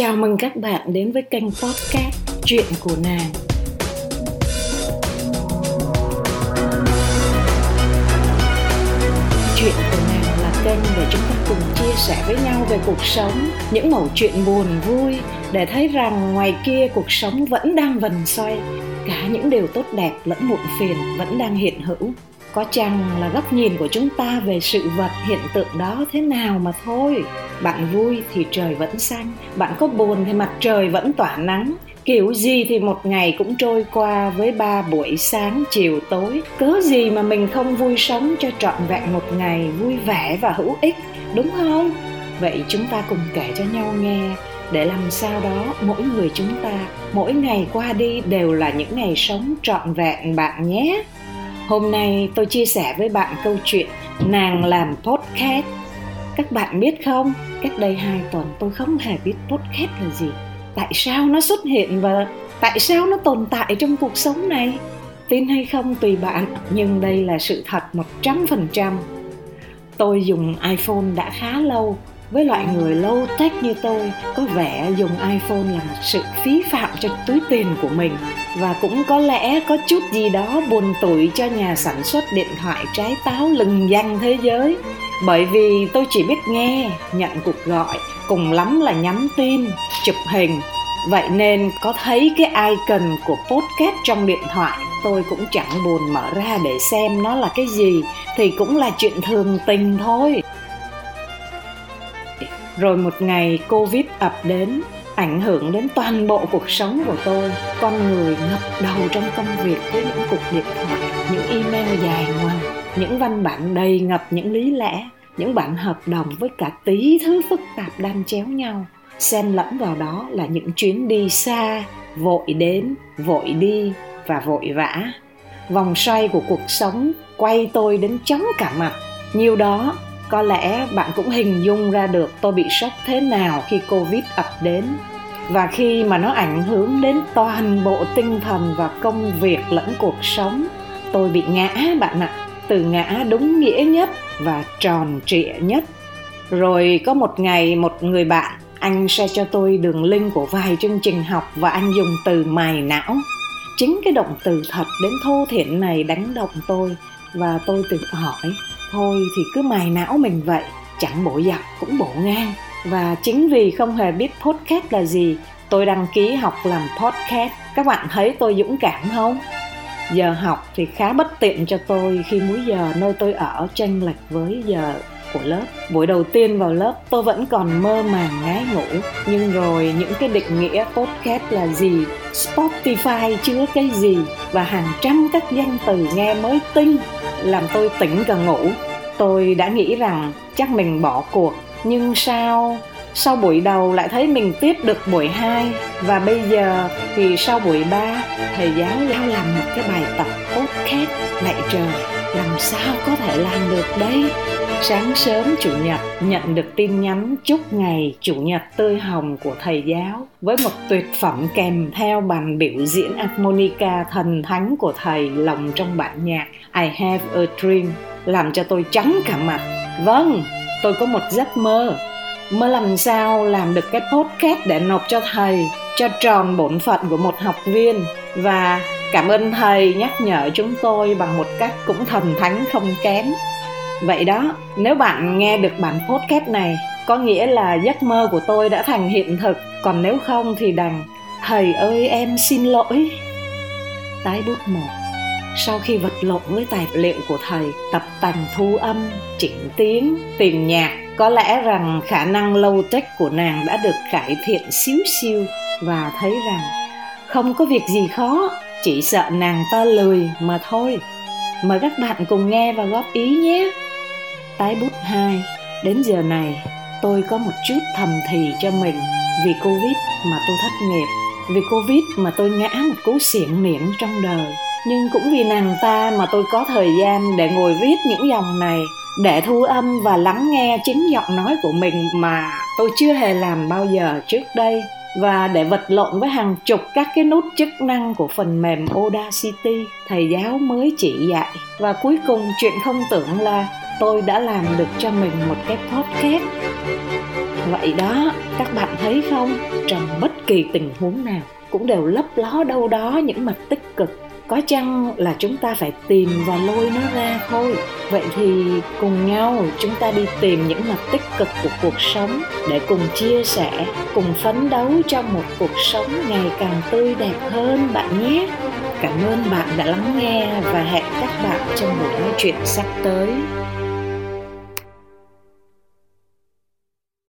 Chào mừng các bạn đến với kênh podcast Chuyện của nàng. Chuyện của nàng là kênh để chúng ta cùng chia sẻ với nhau về cuộc sống, những mẩu chuyện buồn vui để thấy rằng ngoài kia cuộc sống vẫn đang vần xoay, cả những điều tốt đẹp lẫn muộn phiền vẫn đang hiện hữu có chăng là góc nhìn của chúng ta về sự vật hiện tượng đó thế nào mà thôi? Bạn vui thì trời vẫn xanh, bạn có buồn thì mặt trời vẫn tỏa nắng. Kiểu gì thì một ngày cũng trôi qua với ba buổi sáng, chiều, tối. Cớ gì mà mình không vui sống cho trọn vẹn một ngày vui vẻ và hữu ích, đúng không? Vậy chúng ta cùng kể cho nhau nghe, để làm sao đó mỗi người chúng ta, mỗi ngày qua đi đều là những ngày sống trọn vẹn bạn nhé. Hôm nay tôi chia sẻ với bạn câu chuyện nàng làm podcast. Các bạn biết không, cách đây 2 tuần tôi không hề biết podcast là gì. Tại sao nó xuất hiện và tại sao nó tồn tại trong cuộc sống này? Tin hay không tùy bạn, nhưng đây là sự thật 100%. Tôi dùng iPhone đã khá lâu với loại người low tech như tôi, có vẻ dùng iphone là một sự phí phạm cho túi tiền của mình. Và cũng có lẽ có chút gì đó buồn tủi cho nhà sản xuất điện thoại trái táo lừng danh thế giới. Bởi vì tôi chỉ biết nghe, nhận cuộc gọi, cùng lắm là nhắn tin, chụp hình. Vậy nên có thấy cái icon của podcast trong điện thoại, tôi cũng chẳng buồn mở ra để xem nó là cái gì, thì cũng là chuyện thường tình thôi rồi một ngày covid ập đến, ảnh hưởng đến toàn bộ cuộc sống của tôi. Con người ngập đầu trong công việc với những cuộc điện thoại, những email dài ngoằng, những văn bản đầy ngập những lý lẽ, những bản hợp đồng với cả tí thứ phức tạp đan chéo nhau. Xen lẫn vào đó là những chuyến đi xa, vội đến, vội đi và vội vã. Vòng xoay của cuộc sống quay tôi đến chóng cả mặt. Nhiều đó có lẽ bạn cũng hình dung ra được tôi bị sốc thế nào khi covid ập đến. Và khi mà nó ảnh hưởng đến toàn bộ tinh thần và công việc lẫn cuộc sống, tôi bị ngã bạn ạ. Từ ngã đúng nghĩa nhất và tròn trịa nhất. Rồi có một ngày một người bạn, anh share cho tôi đường link của vài chương trình học và anh dùng từ mài não. Chính cái động từ thật đến thô thiển này đánh động tôi và tôi tự hỏi thôi thì cứ mài não mình vậy, chẳng bộ dọc cũng bộ ngang. Và chính vì không hề biết podcast là gì, tôi đăng ký học làm podcast. Các bạn thấy tôi dũng cảm không? Giờ học thì khá bất tiện cho tôi khi múi giờ nơi tôi ở chênh lệch với giờ của lớp. Buổi đầu tiên vào lớp, tôi vẫn còn mơ màng ngái ngủ. Nhưng rồi những cái định nghĩa podcast là gì, spotify chứa cái gì, và hàng trăm các danh từ nghe mới tinh làm tôi tỉnh gần ngủ. Tôi đã nghĩ rằng chắc mình bỏ cuộc, nhưng sao? Sau buổi đầu lại thấy mình tiếp được buổi 2 và bây giờ thì sau buổi 3 thầy giáo giao làm một cái bài tập tốt khác. Lại trời, làm sao có thể làm được đây sáng sớm chủ nhật, nhận được tin nhắn chúc ngày chủ nhật tươi hồng của thầy giáo với một tuyệt phẩm kèm theo bàn biểu diễn harmonica thần thánh của thầy lồng trong bản nhạc. I Have a Dream làm cho tôi trắng cả mặt. Vâng tôi có một giấc mơ. Mơ làm sao làm được cái podcast để nộp cho thầy, cho tròn bổn phận của một học viên. Và cảm ơn thầy nhắc nhở chúng tôi bằng một cách cũng thần thánh không kém vậy đó, nếu bạn nghe được bản podcast này, có nghĩa là giấc mơ của tôi đã thành hiện thực. Còn nếu không thì đành, thầy ơi, em xin lỗi. Tái bước một. Sau khi vật lộn với tài liệu của thầy, tập tành thu âm, chỉnh tiếng, tìm nhạc, có lẽ rằng khả năng lâu tech của nàng đã được cải thiện xíu xiu và thấy rằng không có việc gì khó, chỉ sợ nàng ta lười mà thôi. Mời các bạn cùng nghe và góp ý nhé tái bút 2 đến giờ này, tôi có một chút thầm thì cho mình vì covid mà tôi thất nghiệp. Vì covid mà tôi ngã một cú xiển miệng trong đời. Nhưng cũng vì nàng ta mà tôi có thời gian để ngồi viết những dòng này, để thu âm và lắng nghe chính giọng nói của mình mà tôi chưa hề làm bao giờ trước đây. Và để vật lộn với hàng chục các cái nút chức năng của phần mềm Audacity, thầy giáo mới chỉ dạy. Và cuối cùng, chuyện không tưởng là tôi đã làm được cho mình một cái podcast. Vậy đó, các bạn thấy không? Trong bất kỳ tình huống nào, cũng đều lấp ló đâu đó những mặt tích cực. Có chăng là chúng ta phải tìm và lôi nó ra thôi? Vậy thì cùng nhau chúng ta đi tìm những mặt tích cực của cuộc sống để cùng chia sẻ, cùng phấn đấu cho một cuộc sống ngày càng tươi đẹp hơn bạn nhé. Cảm ơn bạn đã lắng nghe và hẹn các bạn trong buổi nói chuyện sắp tới.